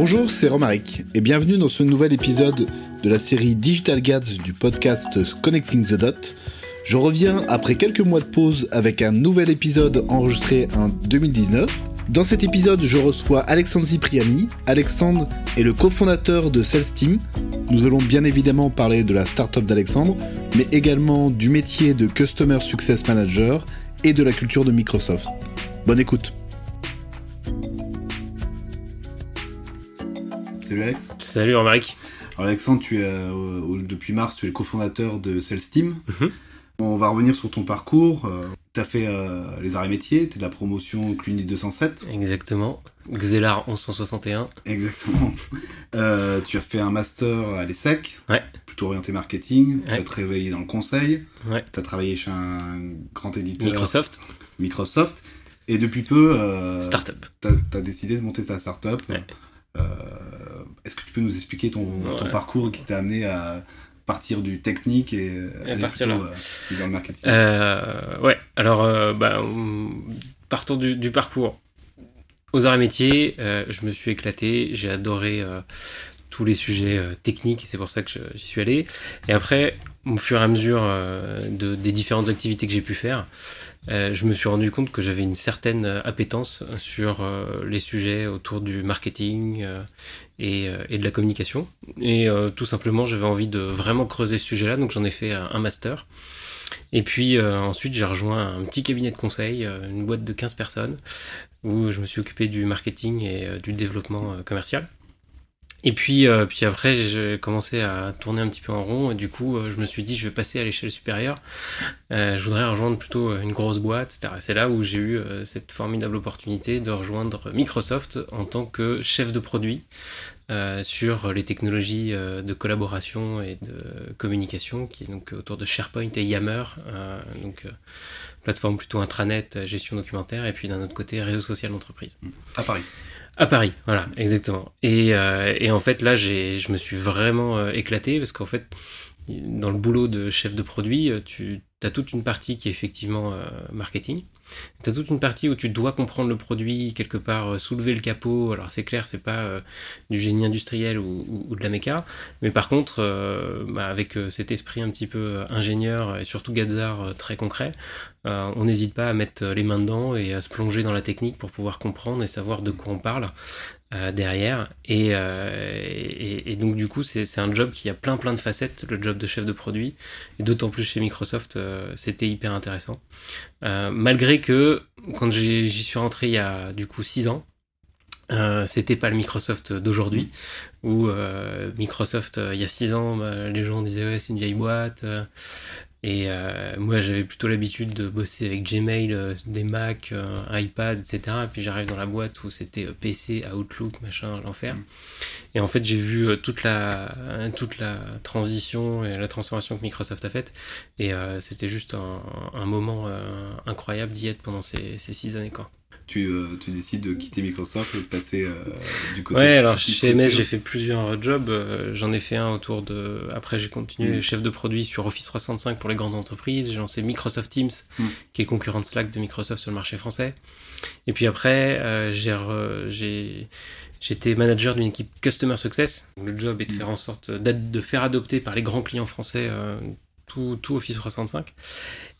Bonjour, c'est Romaric et bienvenue dans ce nouvel épisode de la série Digital Gads du podcast Connecting the Dot. Je reviens après quelques mois de pause avec un nouvel épisode enregistré en 2019. Dans cet épisode, je reçois Alexandre Zipriani. Alexandre est le cofondateur de Team. Nous allons bien évidemment parler de la startup d'Alexandre, mais également du métier de Customer Success Manager et de la culture de Microsoft. Bonne écoute. Salut Alex. Salut Romaric. Alors Alexandre, tu es, euh, depuis mars, tu es le cofondateur de Salesteam. Mhm. On va revenir sur ton parcours. Euh, tu as fait euh, les arts et métiers, tu es de la promotion Cluny 207. Exactement. Xelar 1161. Exactement. tu as fait un master à l'ESSEC, ouais. plutôt orienté marketing. Tu as travaillé dans le conseil. Ouais. Tu as travaillé chez un grand éditeur. Microsoft. Microsoft. Et depuis peu, startup. Tu as, décidé de monter ta startup. Ouais. Est-ce que tu peux nous expliquer ton, parcours qui t'a amené à partir du technique et, aller partir plutôt, euh, vers le marketing? Euh, Ouais, alors euh, bah, partant du, parcours aux arts et métiers, je me suis éclaté, j'ai adoré tous les sujets techniques et c'est pour ça que j'y suis allé. Et après, au fur et à mesure de, des différentes activités que j'ai pu faire, euh, je me suis rendu compte que j'avais une certaine euh, appétence sur euh, les sujets autour du marketing et, de la communication. Et tout simplement, j'avais envie de vraiment creuser ce sujet-là, donc j'en ai fait un master. Et puis ensuite, j'ai rejoint un petit cabinet de conseil, une boîte de 15 personnes, où je me suis occupé du marketing et du développement commercial. Et puis, euh, puis après, j'ai commencé à tourner un petit peu en rond. Du coup, euh, je me suis dit, je vais passer à l'échelle supérieure. Euh, je voudrais rejoindre plutôt une grosse boîte, etc. C'est là où j'ai eu cette formidable opportunité de rejoindre Microsoft en tant que chef de produit sur les technologies de collaboration et de communication, qui est donc autour de SharePoint et Yammer. donc, plateforme plutôt intranet, gestion documentaire, et puis d'un autre côté, réseau social d'entreprise. À Paris. À Paris, voilà, exactement. Et, euh, en fait, là, je me suis vraiment euh, éclaté parce qu'en fait, dans le boulot de chef de produit, euh, tu as toute une partie qui est effectivement marketing. Tu as toute une partie où tu dois comprendre le produit, quelque part soulever le capot. Alors c'est clair, c'est pas du génie industriel ou, de la méca, mais par contre, bah, avec cet esprit un petit peu ingénieur et surtout Gazar très concret, euh, on n'hésite pas à mettre les mains dedans et à se plonger dans la technique pour pouvoir comprendre et savoir de quoi on parle euh, derrière. Euh, et, donc du coup, c'est un job qui a plein plein de facettes, le job de chef de produit. Et d'autant plus chez Microsoft, c'était hyper intéressant. Malgré que quand j'y suis rentré il y a du coup 6 ans, c'était pas le Microsoft d'aujourd'hui, où Microsoft, il y a 6 ans, bah, les gens disaient ouais c'est une vieille boîte, et euh, moi, j'avais plutôt l'habitude de bosser avec Gmail, euh, des Mac, euh, iPad, etc. Et puis j'arrive dans la boîte où c'était PC, Outlook, machin, l'enfer. Mm. Et en fait, j'ai vu toute la toute la transition et la transformation que Microsoft a faite. Et c'était juste un, un moment incroyable d'y être pendant ces, ces six années, quoi tu, euh, tu, décides de quitter Microsoft et de passer euh, du côté. Ouais, alors chez MS, j'ai fait plusieurs jobs. Euh, j'en ai fait un autour de. Après, j'ai continué mm. chef de produit sur Office 365 pour les grandes entreprises. J'ai lancé Microsoft Teams, mm. qui est concurrent de Slack de Microsoft sur le marché français. Et puis après, j'ai. J'étais manager d'une équipe Customer Success. Le job est de mm. faire en sorte de faire adopter par les grands clients français tout, tout Office 365.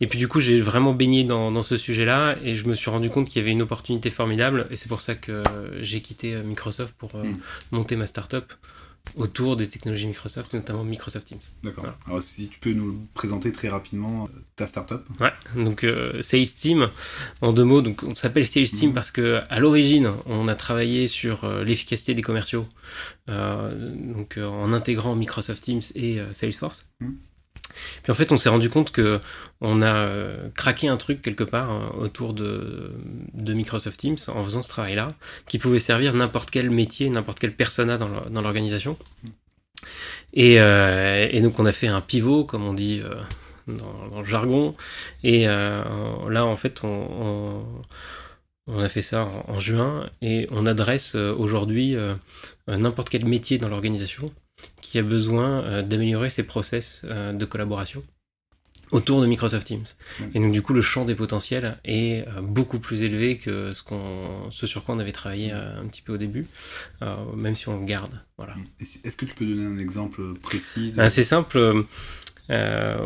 Et puis du coup, j'ai vraiment baigné dans, dans ce sujet-là et je me suis rendu compte qu'il y avait une opportunité formidable et c'est pour ça que j'ai quitté euh, Microsoft pour euh, hmm. monter ma startup autour des technologies Microsoft, notamment Microsoft Teams. D'accord. Alors si tu peux nous présenter très rapidement euh, ta startup. Ouais. Donc Sales Team, en deux mots, donc on s'appelle Sales Team hmm. parce que à l'origine, on a travaillé sur l'efficacité des commerciaux, donc en intégrant Microsoft Teams et Salesforce. Hmm. Puis en fait, on s'est rendu compte que on a euh, craqué un truc quelque part hein, autour de, Microsoft Teams en faisant ce travail-là, qui pouvait servir n'importe quel métier, n'importe quel persona dans l'organisation. Et, euh, et, donc on a fait un pivot, comme on dit euh, dans, le jargon. Et là, en fait, on, a fait ça en, juin et on adresse aujourd'hui n'importe quel métier dans l'organisation qui a besoin euh, d'améliorer ses process euh, de collaboration. autour de Microsoft Teams. Et donc du coup le champ des potentiels est euh, beaucoup plus élevé que ce, qu'on, ce sur quoi on avait travaillé un petit peu au début, euh, même si on le garde. Voilà. Est-ce que tu peux donner un exemple précis ben, C'est simple.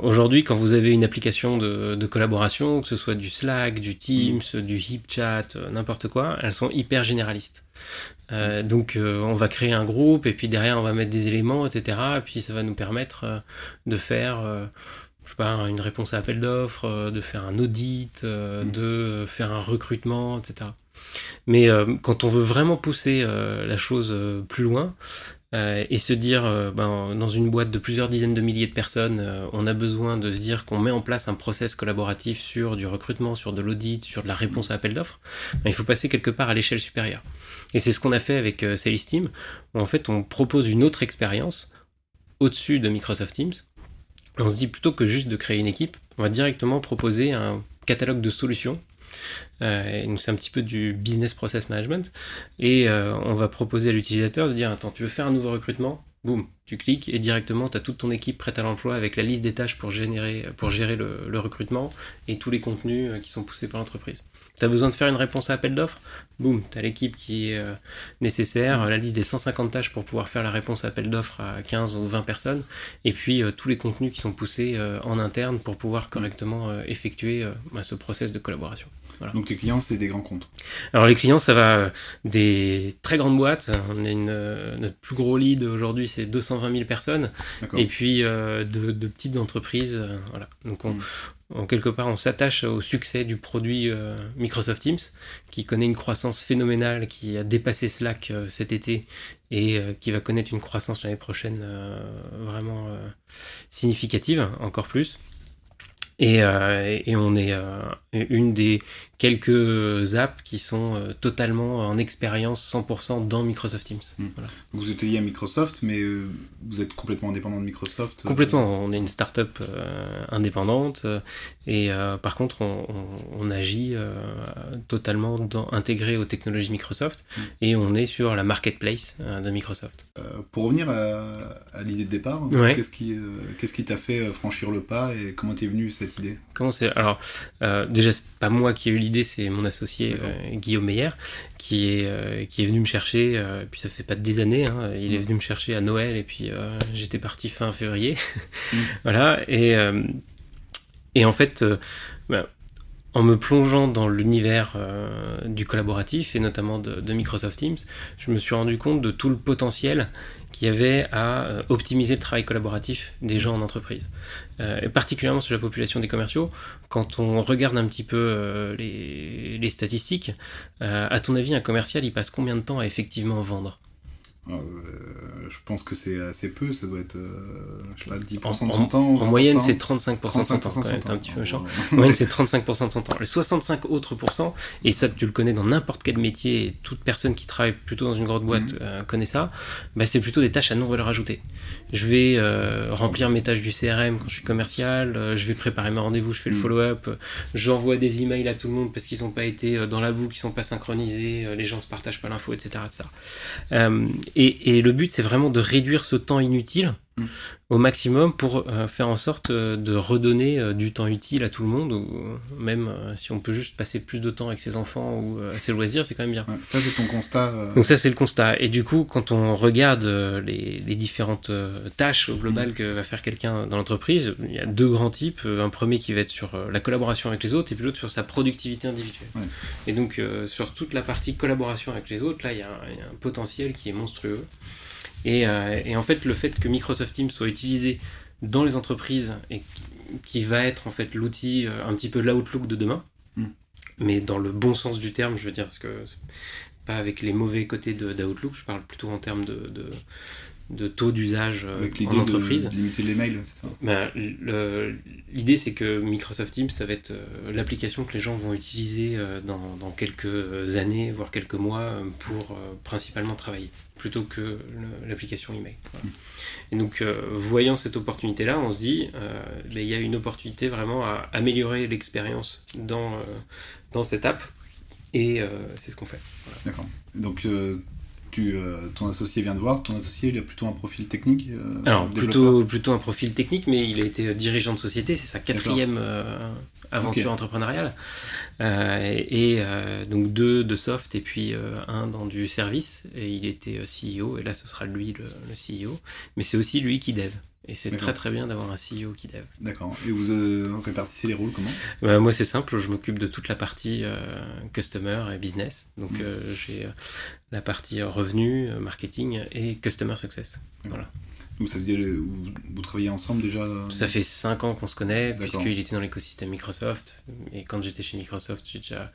Aujourd'hui, quand vous avez une application de, de, collaboration, que ce soit du Slack, du Teams, mm. du HipChat, n'importe quoi, elles sont hyper généralistes. Euh, donc on va créer un groupe et puis derrière on va mettre des éléments, etc. Et puis ça va nous permettre de faire pas, une réponse à appel d'offres, euh, de faire un audit, euh, mm. de faire un recrutement, etc. Mais euh, quand on veut vraiment pousser la chose plus loin, et se dire, ben, dans une boîte de plusieurs dizaines de milliers de personnes, on a besoin de se dire qu'on met en place un process collaboratif sur du recrutement, sur de l'audit, sur de la réponse à appel d'offres, ben, il faut passer quelque part à l'échelle supérieure. Et c'est ce qu'on a fait avec Sales Team, en fait on propose une autre expérience au-dessus de Microsoft Teams, on se dit plutôt que juste de créer une équipe, on va directement proposer un catalogue de solutions. Euh, c'est un petit peu du business process management. Et euh, on va proposer à l'utilisateur de dire Attends, tu veux faire un nouveau recrutement? Boum, tu cliques et directement tu as toute ton équipe prête à l'emploi avec la liste des tâches pour, générer, pour gérer le recrutement et tous les contenus euh, qui sont poussés par l'entreprise. Tu as besoin de faire une réponse à appel d'offres? Boum, tu as l'équipe qui est nécessaire, la liste des 150 tâches pour pouvoir faire la réponse à appel d'offres à 15 ou 20 personnes, et puis tous les contenus qui sont poussés en interne pour pouvoir correctement effectuer bah, ce process de collaboration. Donc tes clients, c'est des grands comptes Alors les clients, ça va des très grandes boîtes. On a une, notre plus gros lead aujourd'hui, c'est 220 000 personnes. Et puis de, de, petites entreprises. voilà. Donc on, hmm en quelque part, on s'attache au succès du produit euh, Microsoft Teams, qui connaît une croissance phénoménale, qui a dépassé Slack euh, cet été et euh, qui va connaître une croissance l'année prochaine vraiment significative, encore plus. Et, et on est une des quelques apps qui sont euh, totalement en expérience 100% dans Microsoft Teams. Hmm. Vous êtes lié à Microsoft, mais euh, vous êtes complètement indépendant de Microsoft euh, Complètement, on est une start-up indépendante et par contre on, agit totalement dans, intégré aux technologies Microsoft hmm. et on est sur la marketplace de Microsoft. pour revenir à, l'idée de départ, qu'est-ce qui t'a fait franchir le pas et comment t'es venu cette idée? Comment c'est Alors déjà c'est pas moi qui ai eu l'idée c'est mon associé euh, Guillaume Meyer qui est, euh, qui est venu me chercher, euh, puis ça fait pas des années, hein, il est mm. venu me chercher à Noël et puis j'étais parti fin février. Mm. voilà, et, et en fait, bah, en me plongeant dans l'univers du collaboratif et notamment de, Microsoft Teams, je me suis rendu compte de tout le potentiel qu'il y avait à optimiser le travail collaboratif des gens en entreprise. Euh, et particulièrement sur la population des commerciaux, quand on regarde un petit peu euh, les, statistiques, euh, à ton avis, un commercial, il passe combien de temps à effectivement vendre? Euh, je pense que c'est assez peu, ça doit être, euh, je sais pas, 10% de son temps. En moyenne, c'est 35%, de son temps, quand même, un petit peu méchant. En moyenne, c'est 35% de son temps. Les 65 autres pourcents, et ça, tu le connais dans n'importe quel métier, et toute personne qui travaille plutôt dans une grande boîte mhm. euh, connaît ça, bah, c'est plutôt des tâches à non-valeur ajoutée. Je vais remplir mes tâches du CRM quand je suis commercial, je vais préparer mes rendez-vous, je fais le mhm. follow-up, j'envoie des emails à tout le monde parce qu'ils n'ont pas été dans la boucle, ils sont pas synchronisés, les gens se partagent pas l'info, etc. etc. Et, le but, c'est vraiment de réduire ce temps inutile au maximum pour euh, faire en sorte euh, de redonner euh, du temps utile à tout le monde, ou même si on peut juste passer plus de temps avec ses enfants ou à ses loisirs, c'est quand même bien. ça, c'est ton constat. Donc ça, c'est le constat. Et du coup, quand on regarde les, différentes tâches au global mm. que va faire quelqu'un dans l'entreprise, il y a deux grands types. Un premier qui va être sur la collaboration avec les autres, et puis l'autre sur sa productivité individuelle. Et donc, sur toute la partie collaboration avec les autres, là, il y a un potentiel qui est monstrueux. Euh, et, en fait, le fait que Microsoft Teams soit utilisé dans les entreprises et qui va être en fait l'outil euh, un petit peu l'outlook de demain, hmm. mais dans le bon sens du terme, je veux dire, parce que pas avec les mauvais côtés d'Outlook, je parle plutôt en termes de, de, taux d'usage euh, en entreprise. De, limiter les mails, c'est ça ben, L'idée, c'est que Microsoft Teams, ça va être l'application que les gens vont utiliser dans, dans, quelques années, voire quelques mois, pour principalement travailler plutôt que l'application email. Et donc, euh, voyant cette opportunité-là, on se dit, euh, ben, il y a une opportunité vraiment à améliorer l'expérience dans, euh, cette app, et c'est ce qu'on fait. D'accord. Tu, euh, ton associé vient de voir, ton associé il a plutôt un profil technique euh, Alors plutôt, plutôt un profil technique, mais il a été dirigeant de société, c'est sa quatrième euh, aventure entrepreneuriale. et donc deux de soft et puis un dans du service. Et il était CEO, et là ce sera lui le, le CEO. Mais c'est aussi lui qui dev. Et c'est très très bien d'avoir un CEO qui dev. D'accord. Et vous euh, répartissez les rôles comment? Bah, Moi c'est simple, je m'occupe de toute la partie euh, customer et business. Donc mm. euh, j'ai la partie revenu, marketing et customer success. Voilà. Donc ça faisait vous, vous, travaillez ensemble déjà Ça fait 5 ans qu'on se connaît, puisqu'il était dans l'écosystème Microsoft. Et quand j'étais chez Microsoft, j'ai déjà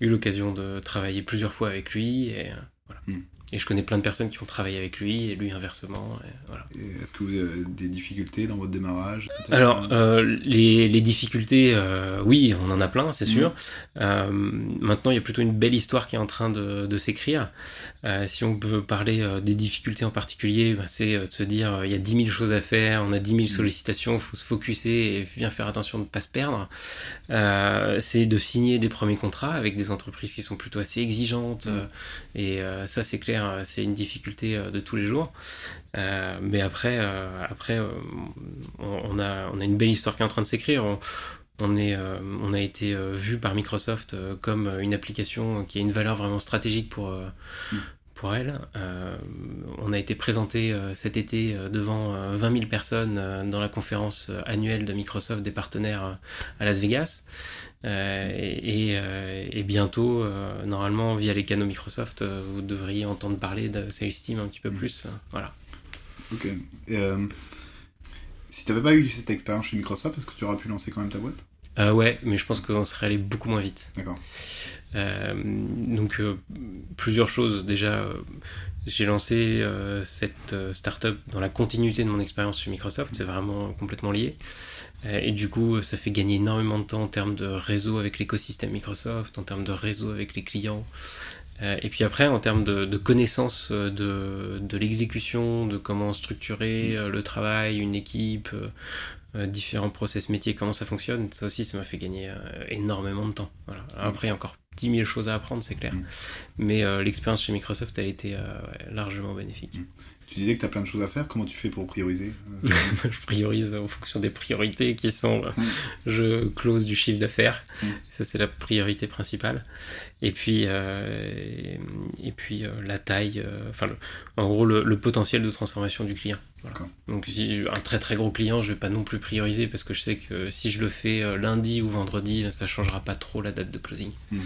eu l'occasion de travailler plusieurs fois avec lui. Et voilà. Mm. Et je connais plein de personnes qui ont travaillé avec lui, et lui inversement. Voilà. Est-ce que vous avez des difficultés dans votre démarrage Alors, euh, les, les, difficultés, euh, oui, on en a plein, c'est sûr. Mhm. Euh, maintenant, il y a plutôt une belle histoire qui est en train de, de s'écrire. Euh, si on veut parler euh, des difficultés en particulier, bah, c'est de se dire il y a 10 000 choses à faire, on a 10 000 mhm. sollicitations, il faut se focuser et bien faire attention de ne pas se perdre. c'est de signer des premiers contrats avec des entreprises qui sont plutôt assez exigeantes. Mhm. et ça, c'est clair euh, c'est une difficulté euh, de tous les jours. Euh, mais après, après on, a, on a une belle histoire qui est en train de s'écrire. On, est, on a été vu par Microsoft comme une application qui a une valeur vraiment stratégique pour, mm. pour elle. on a été présenté cet été devant 20 000 personnes dans la conférence annuelle de Microsoft des partenaires à Las Vegas. Euh, euh, et, bientôt, euh, normalement, via les canaux Microsoft, vous devriez entendre parler de Sales Team un petit peu mm. plus. voilà. Ok. si tu n'avais pas eu cette expérience chez Microsoft, est-ce que tu aurais pu lancer quand même ta boîte? Ouais, mais je pense qu'on serait allé beaucoup moins vite. D'accord. donc, plusieurs choses. Déjà, j'ai lancé cette startup dans la continuité de mon expérience chez Microsoft. C'est vraiment complètement lié. Euh, et du coup, ça fait gagner énormément de temps en termes de réseau avec l'écosystème Microsoft, en termes de réseau avec les clients. Euh, et puis après, en termes de, de connaissance euh, de, de l'exécution, de comment structurer le travail, une équipe, différents process métiers, comment ça fonctionne, ça aussi, ça m'a fait gagner énormément de temps. Voilà. Après, il y a encore 10 000 choses à apprendre, c'est clair. Mm. Mais l'expérience chez Microsoft, elle était largement bénéfique. Mm. Tu disais que tu as plein de choses à faire, comment tu fais pour prioriser euh? Je priorise en fonction des priorités qui sont mm. je close du chiffre d'affaires, ça c'est la priorité principale. Et puis, euh, et, puis euh, la taille, enfin en gros le, potentiel de transformation du client. Donc si un très très gros client, je vais pas non plus prioriser parce que je sais que si je le fais lundi ou vendredi, ça changera pas trop la date de closing. Mm.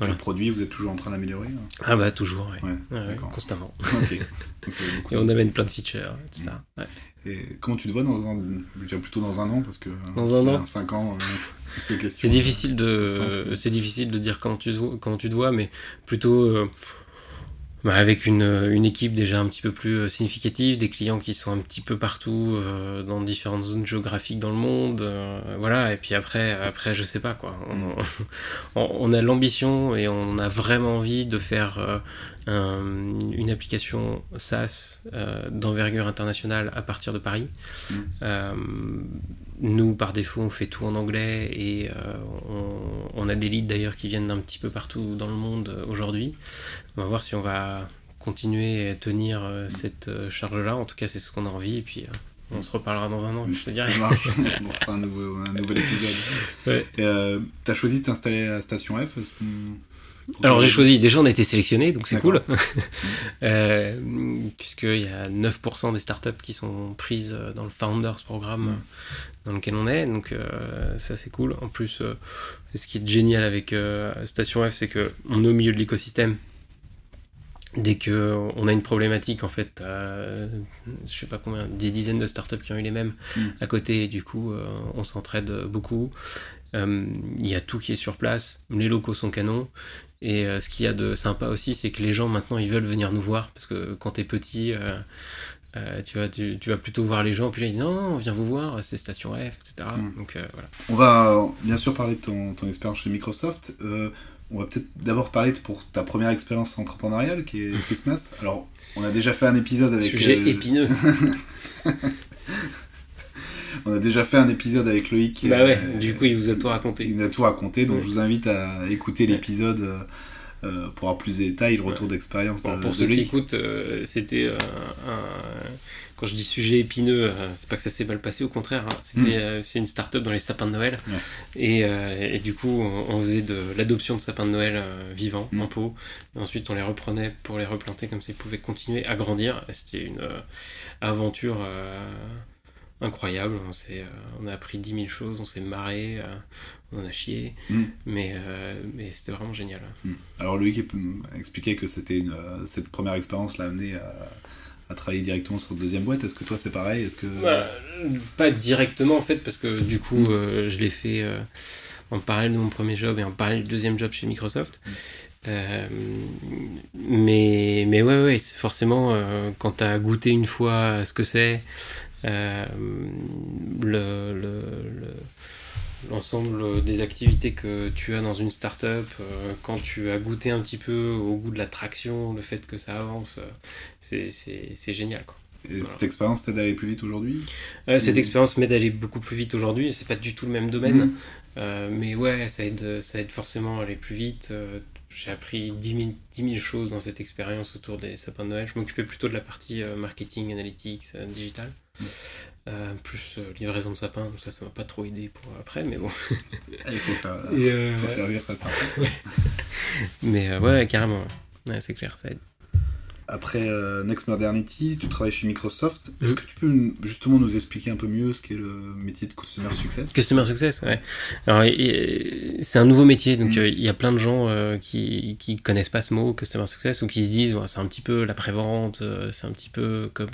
Le produit, vous êtes toujours en train d'améliorer hein? Ah bah toujours, oui. constamment. et on amène plein de features, etc. Mm. Et comment tu te vois dans un, plutôt dans un an parce que dans un an, 5 ans, euh, c'est difficile de, c'est difficile de dire quand tu quand tu te vois, mais plutôt euh, bah, avec une, une, équipe déjà un petit peu plus euh, significative, des clients qui sont un petit peu partout euh, dans différentes zones géographiques dans le monde, euh, voilà. Et puis après, après, je sais pas quoi. On, on, a l'ambition et on a vraiment envie de faire une application SaaS d'envergure internationale à partir de Paris. Mm. nous, par défaut, on fait tout en anglais et on, on, a des leads d'ailleurs qui viennent d'un petit peu partout dans le monde aujourd'hui. On va voir si on va continuer à tenir euh, cette euh, charge-là. En tout cas, c'est ce qu'on a envie. Et puis, euh, on se reparlera dans un an, je te dirais. Ça marche. on fera un, nouveau, un nouvel épisode. Ouais. tu as choisi de t'installer à Station F alors j'ai choisi, déjà on a été sélectionné, donc c'est cool, euh, puisqu'il y a 9% des startups qui sont prises dans le Founders Programme dans lequel on est, donc ça c'est cool. En plus, ce qui est génial avec Station F, c'est qu'on est au milieu de l'écosystème, dès que on a une problématique en fait euh, je sais pas combien des dizaines de startups qui ont eu les mêmes hmm. à côté et du coup euh, on s'entraide beaucoup. Euh, il y a tout qui est sur place. Les locaux sont canons et ce qu'il y a de sympa aussi c'est que les gens maintenant ils veulent venir nous voir parce que quand t'es petit tu, vas, tu, vas plutôt voir les gens, puis là ils disent non, on vient vous voir, c'est Station F, etc. Hmm. Donc, voilà. On va bien sûr parler de ton, ton expérience chez Microsoft on va peut-être d'abord parler pour ta première expérience entrepreneuriale qui est Christmas. Alors, on a déjà fait un épisode avec. Sujet euh, épineux. on a déjà fait un épisode avec Loïc. Bah ouais, euh, du coup, il vous a tout raconté. Il a tout raconté, donc je vous invite à écouter l'épisode pour avoir plus de détails, le retour d'expérience bon, Pour ceux qui écoutent, c'était un, quand je dis sujet épineux, c'est pas que ça s'est mal passé, au contraire, hein. c'était, hmm. c'est une start-up dans les sapins de Noël. Et, et, du coup, on, faisait de l'adoption de sapins de Noël vivants, hmm. en pot. Et ensuite, on les reprenait pour les replanter comme ça, ils pouvaient continuer à grandir. C'était une aventure incroyable. On, euh, on a appris 10 000 choses, on s'est marré, euh, on a chié, mm. mais, euh, mais c'était vraiment génial. Mm. Alors Loïc expliquait que c'était une, cette première expérience l'a amené à, à, travailler directement sur deuxième boîte. Est-ce que toi c'est pareil? Est-ce que bah, pas directement en fait parce que du coup mm. je l'ai fait en parallèle de mon premier job et en parallèle du deuxième job chez Microsoft. mais, mais ouais, ouais, c'est forcément quand tu as goûté une fois ce que c'est, euh, l'ensemble des activités que tu as dans une startup, euh, quand tu as goûté un petit peu au goût de la traction, le fait que ça avance, euh, c'est génial. Quoi. Et cette expérience t'aide à aller plus vite aujourd'hui? Cette expérience m'aide à aller beaucoup plus vite aujourd'hui. C'est pas du tout le même domaine, mhm. mais ouais, ça aide, ça aide forcément à aller plus vite. J'ai appris 10 000, choses dans cette expérience autour des sapins de Noël. Je m'occupais plutôt de la partie marketing, analytics, digital. Euh, plus euh, livraison de sapin, ça, ça m'a pas trop aidé pour après, mais bon. Ah, il faut faire, euh, faut faire ça mais ouais, carrément, c'est clair, ça aide. Après Next Modernity, tu travailles chez Microsoft. Est-ce mm. que tu peux justement nous expliquer un peu mieux ce qu'est le métier de Customer Success? Customer Success, ouais. Alors, c'est un nouveau métier, donc mm. il y a plein de gens qui, qui connaissent pas ce mot, Customer Success, ou qui se disent, c'est un petit peu la prévente, c'est un petit peu comme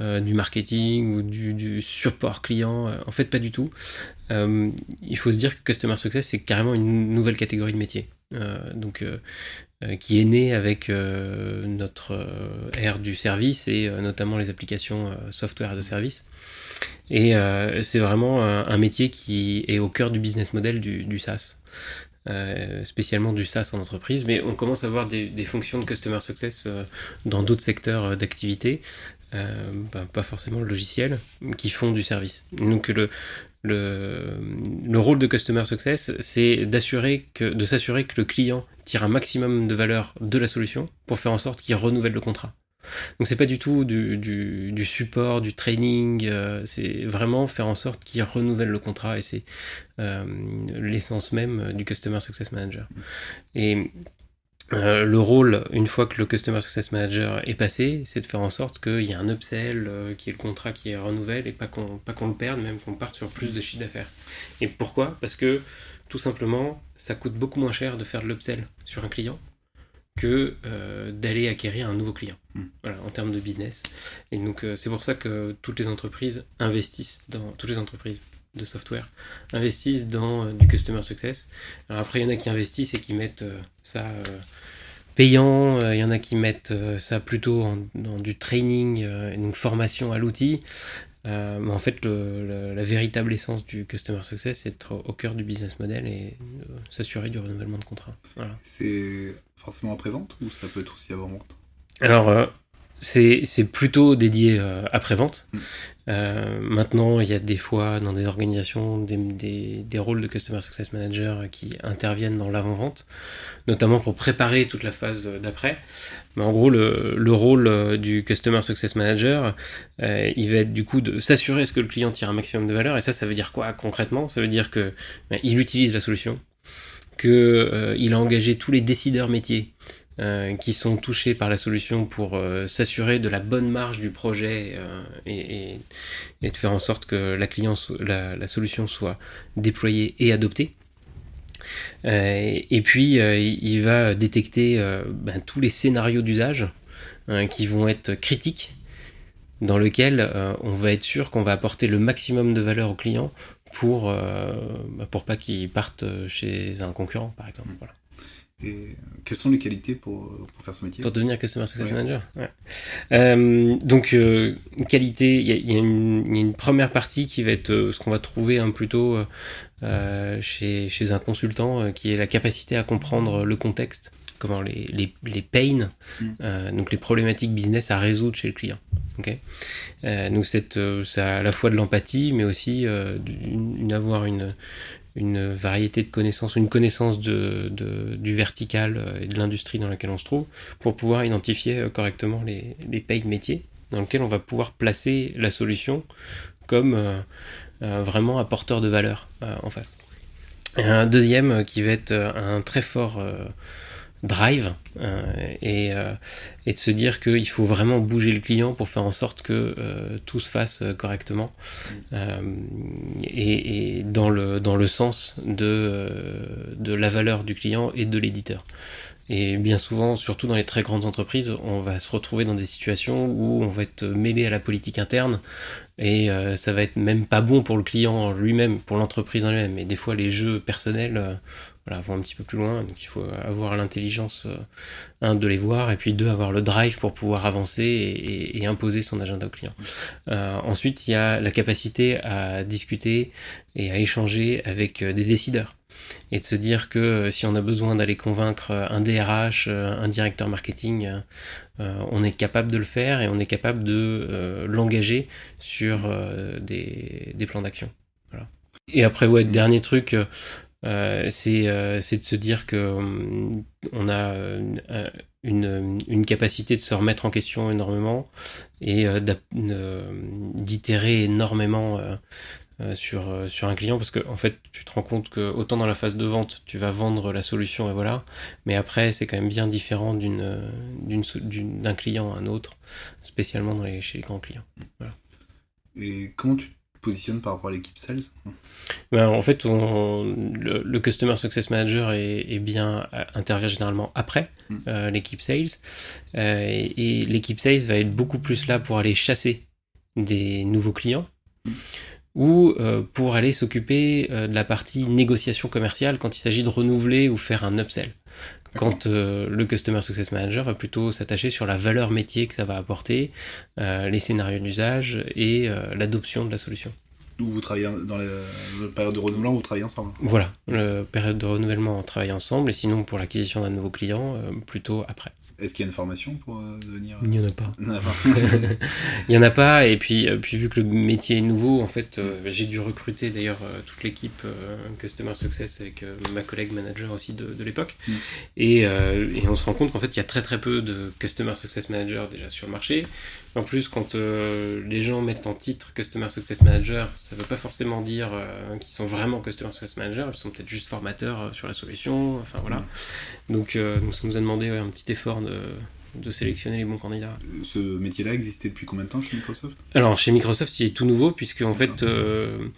euh, du marketing ou du, support client. Euh, en fait, pas du tout. Euh, il faut se dire que Customer Success, c'est carrément une nouvelle catégorie de métier. donc, qui est née avec notre ère du service et notamment les applications software a service. Et c'est vraiment un, métier qui est au cœur du business model du, du SaaS. spécialement du SaaS en entreprise, mais on commence à voir des, des fonctions de Customer Success dans d'autres secteurs d'activité, euh, bah, pas forcément le logiciel, qui font du service. Donc le, le, le rôle de Customer Success, c'est de s'assurer que le client tire un maximum de valeur de la solution pour faire en sorte qu'il renouvelle le contrat. Donc c'est pas du tout du, du, du support, du training, euh, c'est vraiment faire en sorte qu'il renouvelle le contrat et c'est euh, l'essence même du Customer Success Manager. Et euh, le rôle, une fois que le Customer Success Manager est passé, c'est de faire en sorte qu'il y ait un upsell, euh, qu'il y ait le contrat qui est renouvelé et pas qu'on pas qu'on le perde, même qu'on parte sur plus de chiffre d'affaires. Et pourquoi? Parce que tout simplement, ça coûte beaucoup moins cher de faire de l'upsell sur un client que euh, d'aller acquérir un nouveau client hmm. voilà, en termes de business. Et donc c'est pour ça que toutes les entreprises investissent dans toutes les entreprises de software investissent dans euh, du customer success. Alors après, il y en a qui investissent et qui mettent euh, ça euh, payant, il y en a qui mettent ça plutôt dans du training, une formation à l'outil. mais en fait, la véritable essence du customer success, c'est être au cœur du business model et s'assurer du renouvellement de contrat. C'est forcément après-vente ou ça peut être aussi avant-vente? Alors, c'est plutôt dédié après-vente. Mm. Euh, maintenant, il y a des fois dans des organisations des, des, des, rôles de Customer Success Manager qui interviennent dans l'avant-vente, notamment pour préparer toute la phase d'après. Mais en gros, le, le, rôle euh, du Customer Success Manager, euh, il va être du coup de s'assurer ce que le client tire un maximum de valeur. Et ça, ça veut dire quoi concrètement? Ça veut dire que ben, il utilise la solution, qu'il euh, a engagé tous les décideurs métiers euh, qui sont touchés par la solution pour euh, s'assurer de la bonne marge du projet euh, et, et, de faire en sorte que la, client la, la solution soit déployée et adoptée. et puis il va détecter ben, tous les scénarios d'usage qui vont être critiques dans lequel on va être sûr qu'on va apporter le maximum de valeur au client pour, ben, pour pas qu'il parte chez un concurrent par exemple. Voilà. Et quelles sont les qualités pour, pour faire ce métier Pour devenir Customer Success Manager ouais. euh, Donc, euh, qualité, il y, y, a une première partie qui va être euh, ce qu'on va trouver un plutôt euh, chez, chez un consultant, qui est la capacité à comprendre le contexte, comment les, les, les pains, mm. donc les problématiques business à résoudre chez le client. Okay donc, c'est à la fois de l'empathie, mais aussi une, avoir une, une variété de connaissances, une connaissance du vertical et de l'industrie dans laquelle on se trouve, pour pouvoir identifier correctement les, pays de métier dans lesquels on va pouvoir placer la solution comme vraiment apporteur de valeur en face. un deuxième qui va être un très fort drive euh, et, euh, et, de se dire qu'il faut vraiment bouger le client pour faire en sorte que euh, tout se fasse correctement et, et, dans, le, dans le sens de, de la valeur du client et de l'éditeur. Et bien souvent, surtout dans les très grandes entreprises, on va se retrouver dans des situations où on va être mêlé à la politique interne et ça va être même pas bon pour le client lui-même, pour l'entreprise en elle-même. Et des fois, les jeux personnels voilà, vont un petit peu plus loin. Donc il faut avoir l'intelligence, euh, un, de les voir, et puis deux, avoir le drive pour pouvoir avancer et, imposer son agenda au client. Euh, ensuite, il y a la capacité à discuter et à échanger avec euh, des décideurs. Et de se dire que si on a besoin d'aller convaincre un DRH, un directeur marketing, on est capable de le faire et on est capable de l'engager sur des, plans d'action. Voilà. Et après, ouais, dernier truc, euh, euh, c'est de se dire que euh, on a une, une, capacité de se remettre en question énormément et d'itérer énormément sur, sur un client parce que en fait tu te rends compte que autant dans la phase de vente tu vas vendre la solution et voilà mais après c'est quand même bien différent d'un client à un autre spécialement dans les, chez les grands clients. Et comment tu positionne par rapport à l'équipe sales ben, En fait, le, Customer Success Manager est, bien, euh, intervient généralement après hmm. euh, l'équipe sales. Euh, et, l'équipe sales va être beaucoup plus là pour aller chasser des nouveaux clients. Hmm. ou pour aller s'occuper de la partie négociation commerciale quand il s'agit de renouveler ou faire un upsell quand le Customer Success Manager va plutôt s'attacher sur la valeur métier que ça va apporter, euh, les scénarios d'usage et euh, l'adoption de la solution. D'où vous travaillez dans la, période de renouvellement, vous travaillez ensemble Voilà, la période de renouvellement, on travaille ensemble, et sinon pour l'acquisition d'un nouveau client, euh, plutôt après. Est-ce qu'il y a une formation pour euh, devenir Il n'y en a pas. Il n'y en a pas, et puis, euh, puis vu que le métier est nouveau, en fait, euh, j'ai dû recruter d'ailleurs toute l'équipe Customer Success avec ma collègue manager aussi de, de l'époque. Mm. Et, et, on se rend compte qu'en fait, il y a très très peu de Customer Success Manager déjà sur le marché. En plus, quand les gens mettent en titre Customer Success Manager, ça ne veut pas forcément dire qu'ils sont vraiment Customer Success Manager, ils sont peut-être juste formateurs sur la solution, enfin voilà. Donc, donc ça nous a demandé un petit effort de, sélectionner les bons candidats. Ce métier-là existait depuis combien de temps chez Microsoft? Alors chez Microsoft, il est tout nouveau puisque en fait, euh,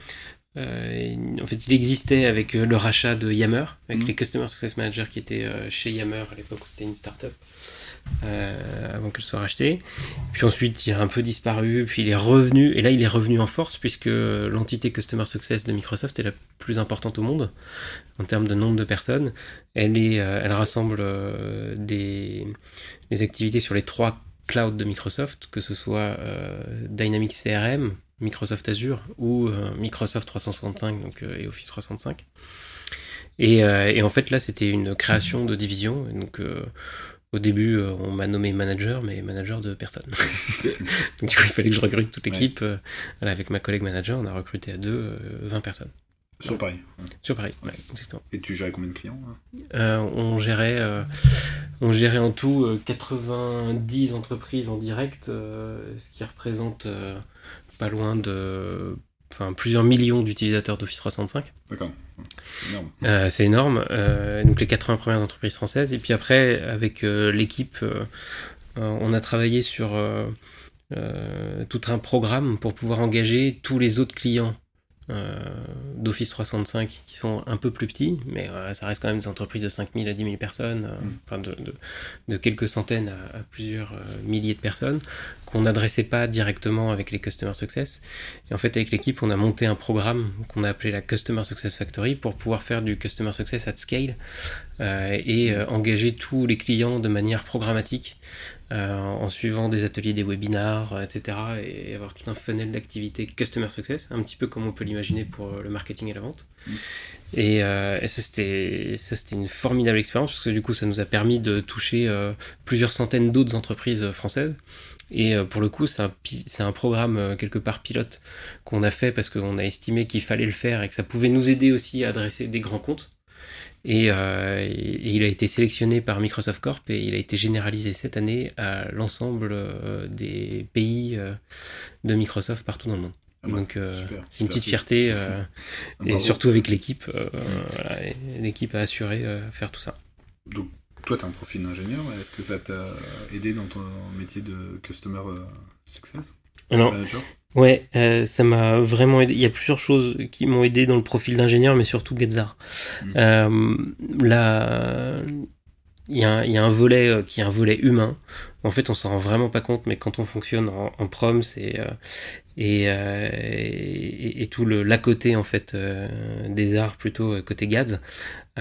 euh, en fait, il existait avec euh, le rachat de Yammer, avec mhm. les Customer Success Managers qui étaient chez Yammer à l'époque où c'était une startup. Euh, avant qu'elle soit rachetée. Puis ensuite, il a un peu disparu, puis il est revenu, et là, il est revenu en force puisque l'entité Customer Success de Microsoft est la plus importante au monde en termes de nombre de personnes. Elle, est, euh, elle rassemble euh, des, activités sur les trois clouds de Microsoft, que ce soit Dynamics CRM, Microsoft Azure ou Microsoft 365 donc, et Office 365. Et, et, en fait, là, c'était une création de division. Donc, au début, euh, on m'a nommé manager, mais manager de personne. Donc, du coup, il fallait que je recrute toute l'équipe. Euh, avec ma collègue manager, on a recruté à deux 20 euh, personnes. Sur Paris Sur Paris, ouais, exactement. Et tu gérais combien de clients on, gérait, on gérait en tout 90 entreprises en direct, ce qui représente pas loin de enfin, plusieurs millions d'utilisateurs d'Office 365. D'accord. Euh, c'est énorme. Euh, donc les 80 premières entreprises françaises. Et puis après, avec euh, l'équipe, on a travaillé sur tout un programme pour pouvoir engager tous les autres clients d'Office 365 qui sont un peu plus petits, mais ça reste quand même des entreprises de 5000 à 10 000 personnes, mm. enfin de, de, quelques centaines à, à plusieurs milliers de personnes, qu'on n'adressait pas directement avec les Customer Success. Et en fait, avec l'équipe, on a monté un programme qu'on a appelé la Customer Success Factory pour pouvoir faire du Customer Success at scale et engager tous les clients de manière programmatique en suivant des ateliers, des webinars, etc. et avoir tout un funnel d'activité customer success, un petit peu comme on peut l'imaginer pour le marketing et la vente. Mm. Et, et, ça, c'était une formidable expérience parce que du coup, ça nous a permis de toucher plusieurs centaines d'autres entreprises françaises. Et euh, pour le coup, c'est un, un, programme euh, quelque part pilote qu'on a fait parce qu'on a estimé qu'il fallait le faire et que ça pouvait nous aider aussi à adresser des grands comptes. Et, euh, il a été sélectionné par Microsoft Corp et il a été généralisé cette année à l'ensemble des pays de Microsoft partout dans le monde. Ah bah, Donc c'est une petite fierté et surtout avec l'équipe. Voilà, l'équipe a assuré faire tout ça. Donc toi, tu as un profil d'ingénieur. Est-ce que ça t'a aidé dans ton métier de Customer euh, Success? Alors, ouais, euh, ça m'a vraiment aidé. Il y a plusieurs choses qui m'ont aidé dans le profil d'ingénieur, mais surtout Getzar. Hmm. Euh, là, il y, a un, y, a un volet qui est un volet humain. En fait, on s'en rend vraiment pas compte, mais quand on fonctionne en, en prom, c'est et, et, et, tout le l'à côté en fait des arts plutôt côté Gads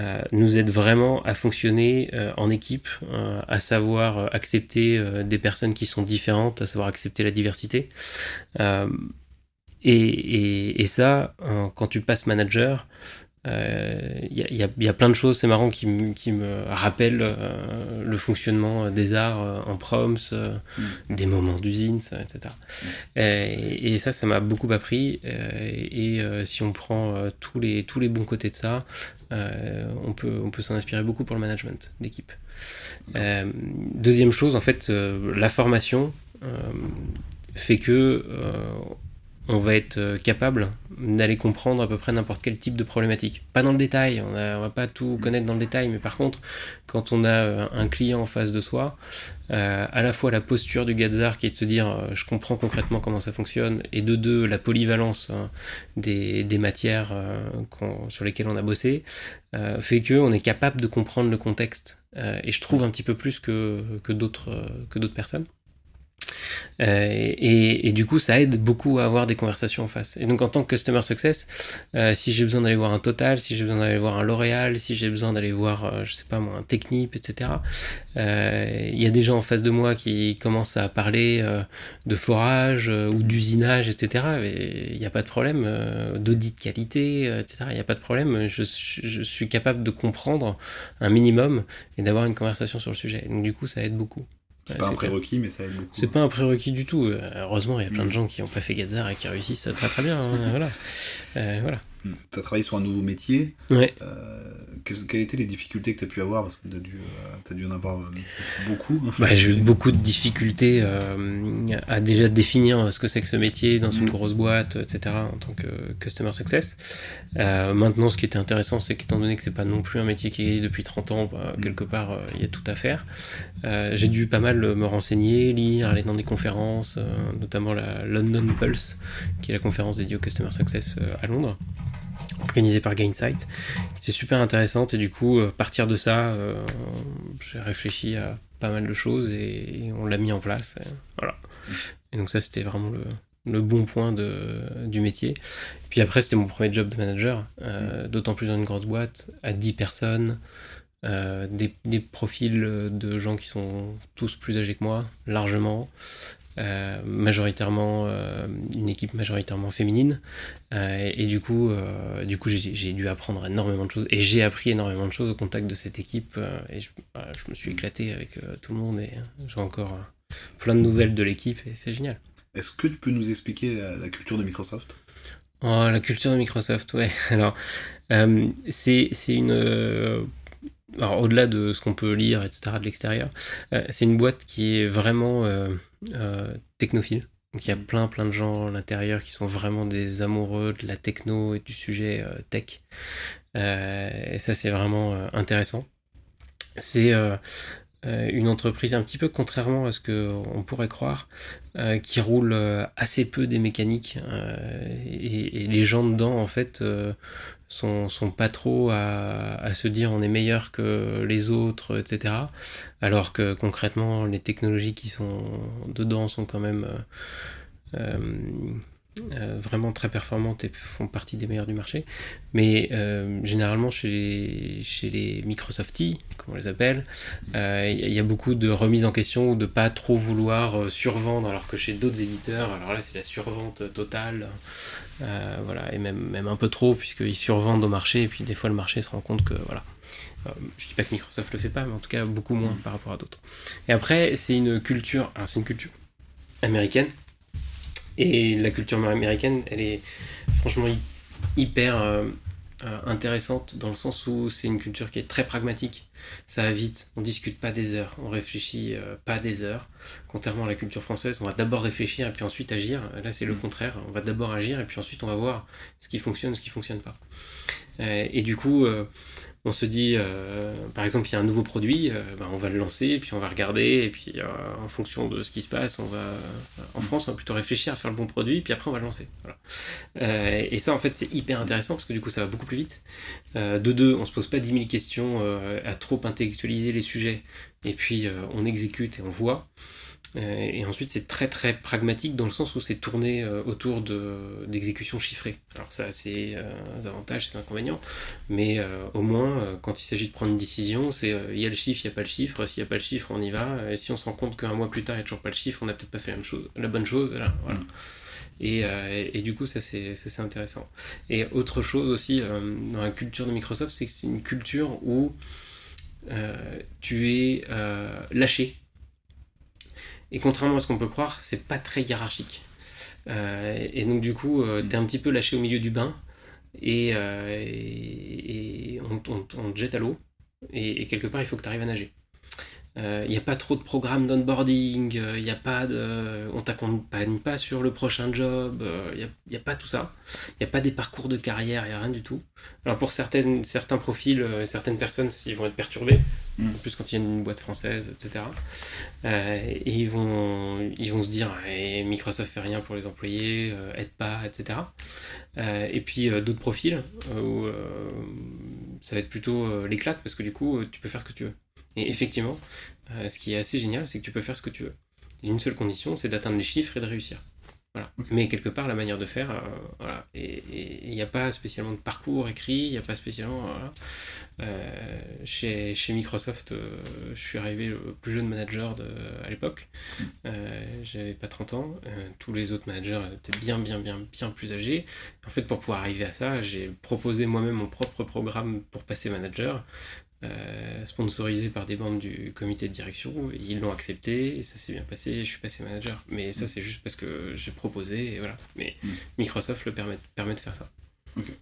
euh, nous aide vraiment à fonctionner euh, en équipe, euh, à savoir accepter des personnes qui sont différentes, à savoir accepter la diversité. Et, et, ça, quand tu passes manager, il euh, y, y, a plein de choses, c'est marrant, qui, qui me rappellent euh, le fonctionnement des arts euh, en proms, mm. des moments d'usine, etc. Mm. Et, ça, ça m'a beaucoup appris. et si on prend tous, les, tous les bons côtés de ça, on peut, on peut s'en inspirer beaucoup pour le management d'équipe. deuxième chose, en fait, la formation fait que on va être euh, capable d'aller comprendre à peu près n'importe quel type de problématique. Pas dans le détail, on, ne va pas tout connaître dans le détail, mais par contre, quand on a euh, un client en face de soi, euh, à la fois la posture du Gazar qui est de se dire je comprends concrètement comment ça fonctionne, et de deux, la polyvalence hein, des, matières sur lesquelles on a bossé, fait qu'on est capable de comprendre le contexte. et je trouve un petit peu plus que, que d'autres personnes. Euh, et, du coup, ça aide beaucoup à avoir des conversations en face. Et donc, en tant que customer success, euh, si j'ai besoin d'aller voir un Total, si j'ai besoin d'aller voir un L'Oréal, si j'ai besoin d'aller voir, euh, je sais pas moi, un Technip, etc., il y a des gens en face de moi qui commencent à parler de forage ou d'usinage, etc. Il n'y a pas de problème, d'audit de qualité, etc. Il n'y a pas de problème. Je, je, suis capable de comprendre un minimum et d'avoir une conversation sur le sujet. Donc, du coup, ça aide beaucoup. C'est pas un prérequis, mais ça aide beaucoup. C'est pas un prérequis du tout. Euh, heureusement, il y a plein de mm. gens qui ont pas fait Gazar et qui réussissent très très bien. Hein, voilà. Euh, voilà. Mm. Tu as travaillé sur un nouveau métier. Ouais. Euh, quelles étaient les difficultés que tu as pu avoir? Parce que tu as, as, dû en avoir beaucoup. Bah, j'ai eu beaucoup de difficultés à déjà définir ce que c'est que ce métier dans une mm. grosse boîte, etc., en tant que Customer Success. maintenant, ce qui était intéressant, c'est qu'étant donné que c'est pas non plus un métier qui existe depuis 30 ans, bah, quelque part, il y a tout à faire. j'ai dû pas mal me renseigner, lire, aller dans des conférences, notamment la London Pulse, qui est la conférence dédiée au Customer Success à Londres organisée par Gainsight, qui super intéressante et du coup, euh, partir de ça, euh, j'ai réfléchi à pas mal de choses et, on l'a mis en place. Et, donc ça, c'était vraiment le, bon point du métier. Puis après, c'était mon premier job de manager, euh, d'autant plus dans une grosse boîte, à 10 personnes, des, profils de gens qui sont tous plus âgés que moi, largement, majoritairement euh, une équipe majoritairement féminine euh, et, du coup du coup j'ai dû apprendre énormément de choses et j'ai appris énormément de choses au contact de cette équipe et je, je, me suis éclaté avec tout le monde et j'ai encore plein de nouvelles de l'équipe et c'est génial. Est-ce que tu peux nous expliquer la, culture de Microsoft? Oh, la culture de Microsoft, ouais. Alors, c'est une alors au-delà de ce qu'on peut lire, etc., de l'extérieur, euh, c'est une boîte qui est vraiment euh, euh, technophile. Donc il y a plein plein de gens à l'intérieur qui sont vraiment des amoureux de la techno et du sujet tech. et ça c'est vraiment intéressant. C'est une entreprise un petit peu contrairement à ce qu'on pourrait croire, qui roule assez peu des mécaniques et, et, les gens dedans en fait sont, sont pas trop à, à, se dire on est meilleur que les autres, etc. Alors que concrètement, les technologies qui sont dedans sont quand même euh, vraiment très performantes et font partie des meilleures du marché. Mais euh, généralement, chez les, chez les Microsofties, comme on les appelle, il euh, y a beaucoup de remise en question ou de pas trop vouloir survendre, alors que chez d'autres éditeurs, alors là, c'est la survente totale. voilà, et même, même un peu trop, puisqu'ils survendent au marché, et puis des fois, le marché se rend compte que, voilà, je dis pas que Microsoft le fait pas, mais en tout cas beaucoup moins par rapport à d'autres. Et après, c'est une culture, c'est une culture américaine et la culture américaine, elle est franchement hyper euh, euh, intéressante dans le sens où c'est une culture qui est très pragmatique. Ça va vite, on discute pas des heures, on réfléchit euh, pas des heures. Contrairement à la culture française, on va d'abord réfléchir et puis ensuite agir. Là, c'est le contraire. On va d'abord agir et puis ensuite on va voir ce qui fonctionne, ce qui fonctionne pas. et du coup, on se dit, euh, par exemple, il y a un nouveau produit, euh, ben, on va le lancer, puis on va regarder, et puis euh, en fonction de ce qui se passe, on va, en France, on va plutôt réfléchir à faire le bon produit, puis après on va le lancer. et ça, en fait, c'est hyper intéressant, parce que du coup, ça va beaucoup plus vite. de deux, on se pose pas 10 000 questions à trop intellectualiser les sujets, et puis on exécute et on voit. Euh, et ensuite, c'est très très pragmatique dans le sens où c'est tourné euh, autour d'exécutions chiffrées. Alors ça a ses euh, avantages, ses inconvénients, mais au moins, quand il s'agit de prendre une décision, c'est il y a le chiffre, il n'y a pas le chiffre, s'il n'y a pas le chiffre, on y va, et si on se rend compte qu'un mois plus tard, il n'y a toujours pas le chiffre, on n'a peut-être pas fait la, même chose, la bonne chose. Voilà. Mm. Et, et, du coup, ça c'est intéressant. Et autre chose aussi dans la culture de Microsoft, c'est que c'est une culture où tu es lâché et contrairement à ce qu'on peut croire, c'est pas très hiérarchique. Euh, et donc du coup, euh, tu es un petit peu lâché au milieu du bain et, euh, on, te jette à l'eau. Et, quelque part, il faut que tu arrives à nager. Il euh, n'y a pas trop de programmes d'onboarding, il euh, a pas de, on t'accompagne pas sur le prochain job, il euh, n'y a, a, pas tout ça. Il n'y a pas des parcours de carrière, il n'y a rien du tout. Alors pour certaines, certains profils, certaines personnes, ils vont être perturbés, mm. en plus quand il y a une boîte française, etc. et ils vont, ils vont se dire, eh, Microsoft fait rien pour les employés, aide pas, etc. et puis d'autres profils où ça va être plutôt l'éclate parce que du coup, tu peux faire ce que tu veux. Et effectivement, euh, ce qui est assez génial, c'est que tu peux faire ce que tu veux. une seule condition, c'est d'atteindre les chiffres et de réussir. Voilà. Mais quelque part, la manière de faire, euh, voilà. Et il n'y a pas spécialement de parcours écrit, il n'y a pas spécialement. Euh, chez, chez, Microsoft, je suis arrivé le plus jeune manager de, à l'époque. J'avais pas 30 ans. tous les autres managers étaient bien, bien, bien, bien plus âgés. En fait, pour pouvoir arriver à ça, j'ai proposé moi-même mon propre programme pour passer manager. Euh, sponsorisé par des membres du comité de direction. Ils l'ont accepté et ça s'est bien passé. Je suis passé manager. Mais ça, mm. c'est juste parce que j'ai proposé et voilà. Mais mm. Microsoft le permet, permet de faire ça.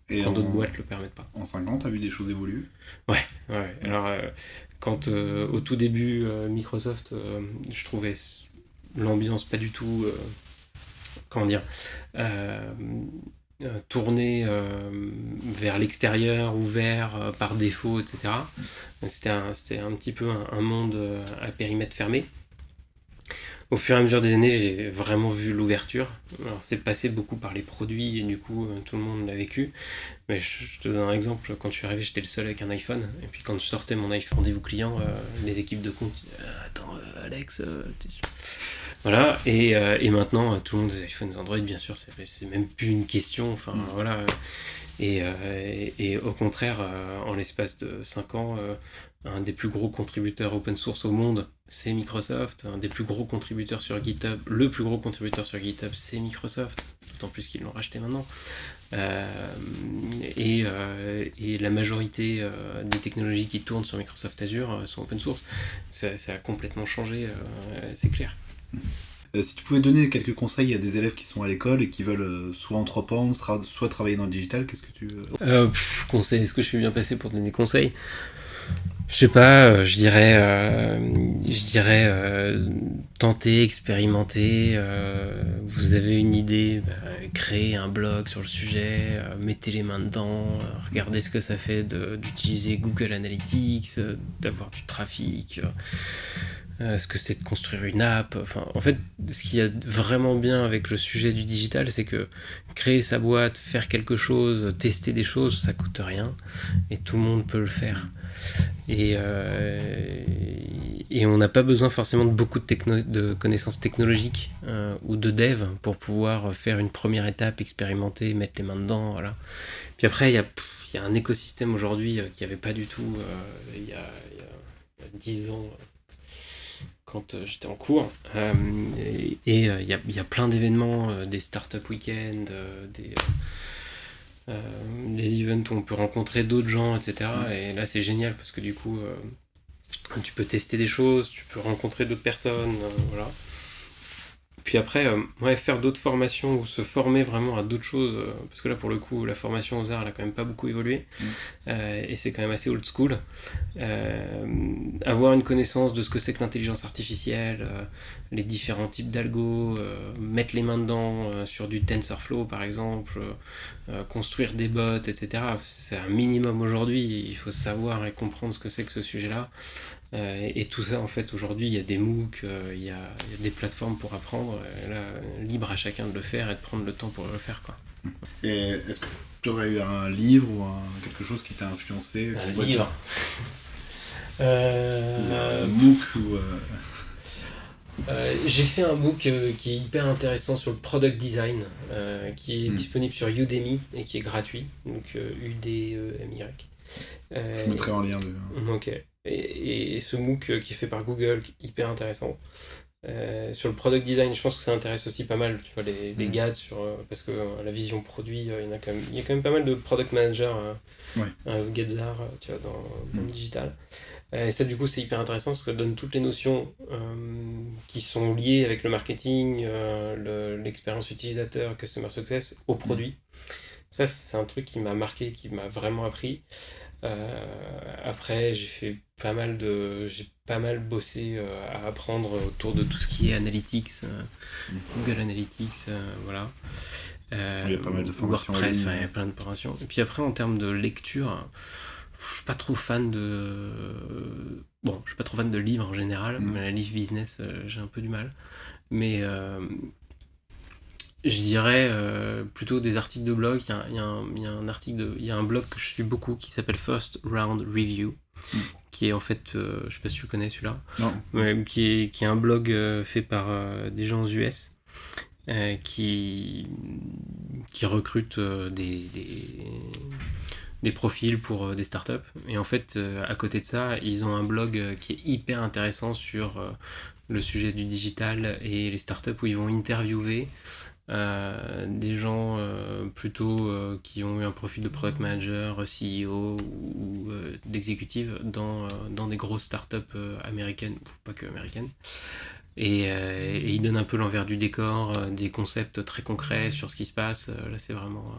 Et quand d'autres boîtes le permettent pas. En 5 ans, tu as vu des choses évoluer? Ouais, ouais. Alors, euh, quand euh, au tout début, Microsoft, je trouvais l'ambiance pas du tout. comment dire tourné euh, vers l'extérieur, ouvert euh, par défaut, etc. C'était un, un, petit peu un, monde à périmètre fermé. Au fur et à mesure des années, j'ai vraiment vu l'ouverture. Alors, c'est passé beaucoup par les produits et du coup, tout le monde l'a vécu. Mais je, te donne un exemple. Quand je suis arrivé, j'étais le seul avec un iPhone. Et puis, quand je sortais mon iPhone rendez-vous client, les équipes de compte Attends, Alex, voilà, et, euh, et, maintenant, euh, tout le monde des iPhones, Android, bien sûr, c'est même plus une question. Enfin, mm. voilà. Et, euh, et, au contraire, en l'espace de 5 ans, un des plus gros contributeurs open source au monde, c'est Microsoft. Un des plus gros contributeurs sur GitHub, le plus gros contributeur sur GitHub, c'est Microsoft. D'autant plus qu'ils l'ont racheté maintenant. et, et, la majorité des technologies qui tournent sur Microsoft Azure sont open source. Ça, ça a complètement changé, c'est clair. Euh, si tu pouvais donner quelques conseils à des élèves qui sont à l'école et qui veulent euh, soit entreprendre, soit travailler dans le digital, qu'est-ce que tu... Euh, conseils, est-ce que je suis bien passé pour donner des conseils? Je sais pas, je dirais, je dirais tenter, expérimenter. vous avez une idée, bah, créez un blog sur le sujet, mettez les mains dedans, regardez ce que ça fait d'utiliser Google Analytics, d'avoir du trafic euh, ce que c'est de construire une app? En fait, ce qui est vraiment bien avec le sujet du digital, c'est que créer sa boîte, faire quelque chose, tester des choses, ça coûte rien et tout le monde peut le faire. Et, euh, on n'a pas besoin forcément de beaucoup de, connaissances technologiques ou de dev pour pouvoir faire une première étape, expérimenter, mettre les mains dedans. Voilà. Puis après, il y a, y a, un écosystème aujourd'hui qui n'y avait pas du tout il y, a, y, a, 10 ans quand j'étais en cours. et il y, a, y, a, plein d'événements, des startup week-end, des, des events où on peut rencontrer d'autres gens, etc. Et là, c'est génial parce que du coup, tu peux tester des choses, tu peux rencontrer d'autres personnes, voilà. Puis après, euh, ouais, faire d'autres formations ou se former vraiment à d'autres choses, euh, parce que là pour le coup, la formation aux arts elle a quand même pas beaucoup évolué, mm. euh, et c'est quand même assez old school. avoir une connaissance de ce que c'est que l'intelligence artificielle, les différents types d'algo, mettre les mains dedans sur du TensorFlow par exemple, construire des bots, etc. C'est un minimum aujourd'hui, il faut savoir et comprendre ce que c'est que ce sujet-là. Euh, et tout ça, en fait, aujourd'hui, il y a des MOOC, euh, il, y a, des plateformes pour apprendre. Là, libre à chacun de le faire et de prendre le temps pour le faire. Quoi. Et est-ce que tu aurais eu un livre ou quelque chose qui t'a influencé Un livre euh... Un MOOC ou. Euh, j'ai fait un MOOC qui est hyper intéressant sur le product design, qui est hmm. disponible sur Udemy et qui est gratuit, donc U-D-E-M-Y. Je mettrai en lien. De... Ok. Et, ce MOOC qui est fait par Google, hyper intéressant. Euh, sur le product design, je pense que ça intéresse aussi pas mal, tu vois, les, les mm. sur, euh, parce que euh, la vision produit, il y, en a quand même, il y a quand même pas mal de product managers, ouais. Gedzar, tu vois, dans, dans le mm. digital. Et ça, du coup, c'est hyper intéressant parce que ça donne toutes les notions qui sont liées avec le marketing, l'expérience utilisateur, customer success au mm. produit. Ça, c'est un truc qui m'a marqué, qui m'a vraiment appris. Euh, après, j'ai fait pas mal de, j'ai pas mal bossé euh, à apprendre autour de tout ce qui est analytics, euh, mhm. Google Analytics, voilà. il y a pas mal de formations. WordPress, il y a plein de formations. Et puis après, en termes de lecture, je suis pas trop fan de, bon, je suis pas trop fan de livres en général, mhm. mais la livre business, j'ai un peu du mal. Mais je dirais euh, plutôt des articles de blog. Il y, a, un, article de, il y a un blog que je suis beaucoup qui s'appelle First Round Review, hmm. qui est en fait, euh, je sais pas si tu connais celui-là, qui, est, qui est un blog euh, fait par des gens aux US. qui, qui recrutent des, des, profils pour des startups. Et en fait, à côté de ça, ils ont un blog qui est hyper intéressant sur le sujet du digital et les startups où ils vont interviewer euh, des gens euh, plutôt euh, qui ont eu un profil de product manager, CEO ou, d'exécutif dans, dans des grosses startups américaines, pas que américaines. Et, ils donnent un peu l'envers du décor, des concepts très concrets sur ce qui se passe. là, c'est vraiment.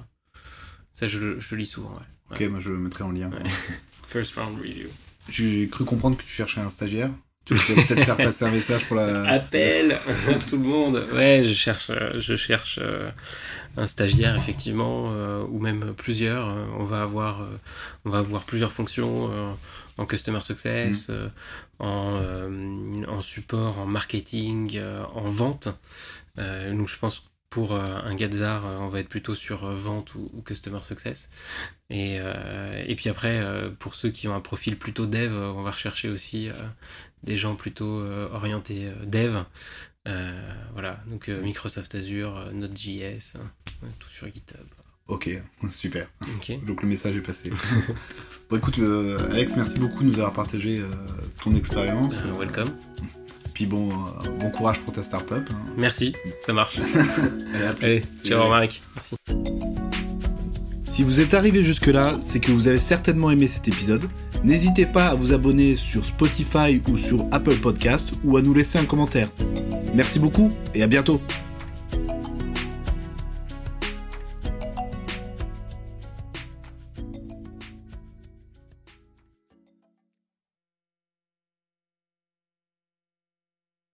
ça, je, je, le lis souvent. Ok, moi je le mettrai en lien. First round review. J'ai cru comprendre que tu cherchais un stagiaire. Tu peux peut-être faire passer un message pour la. Appel tout le monde. Ouais, je cherche, je cherche euh, un stagiaire effectivement, euh, ou même plusieurs. On va avoir, euh, on va avoir plusieurs fonctions en customer success, mm. en, en, support, en marketing, en vente. donc je pense pour un Gazar, on va être plutôt sur vente ou, ou customer success. Et, et puis après, pour ceux qui ont un profil plutôt dev, on va rechercher aussi des gens plutôt euh, orientés euh, dev. Euh, voilà, donc Microsoft Azure, Node.js, hein, tout sur GitHub. Ok, super. Donc le message est passé. bon écoute, Alex, merci beaucoup de nous avoir partagé ton expérience. welcome. Puis bon, bon courage pour ta startup. Hein. Merci, ça marche. Allez, à plus. ciao Marc. Merci. Si vous êtes arrivé jusque-là, c'est que vous avez certainement aimé cet épisode. N'hésitez pas à vous abonner sur Spotify ou sur Apple Podcast ou à nous laisser un commentaire. Merci beaucoup et à bientôt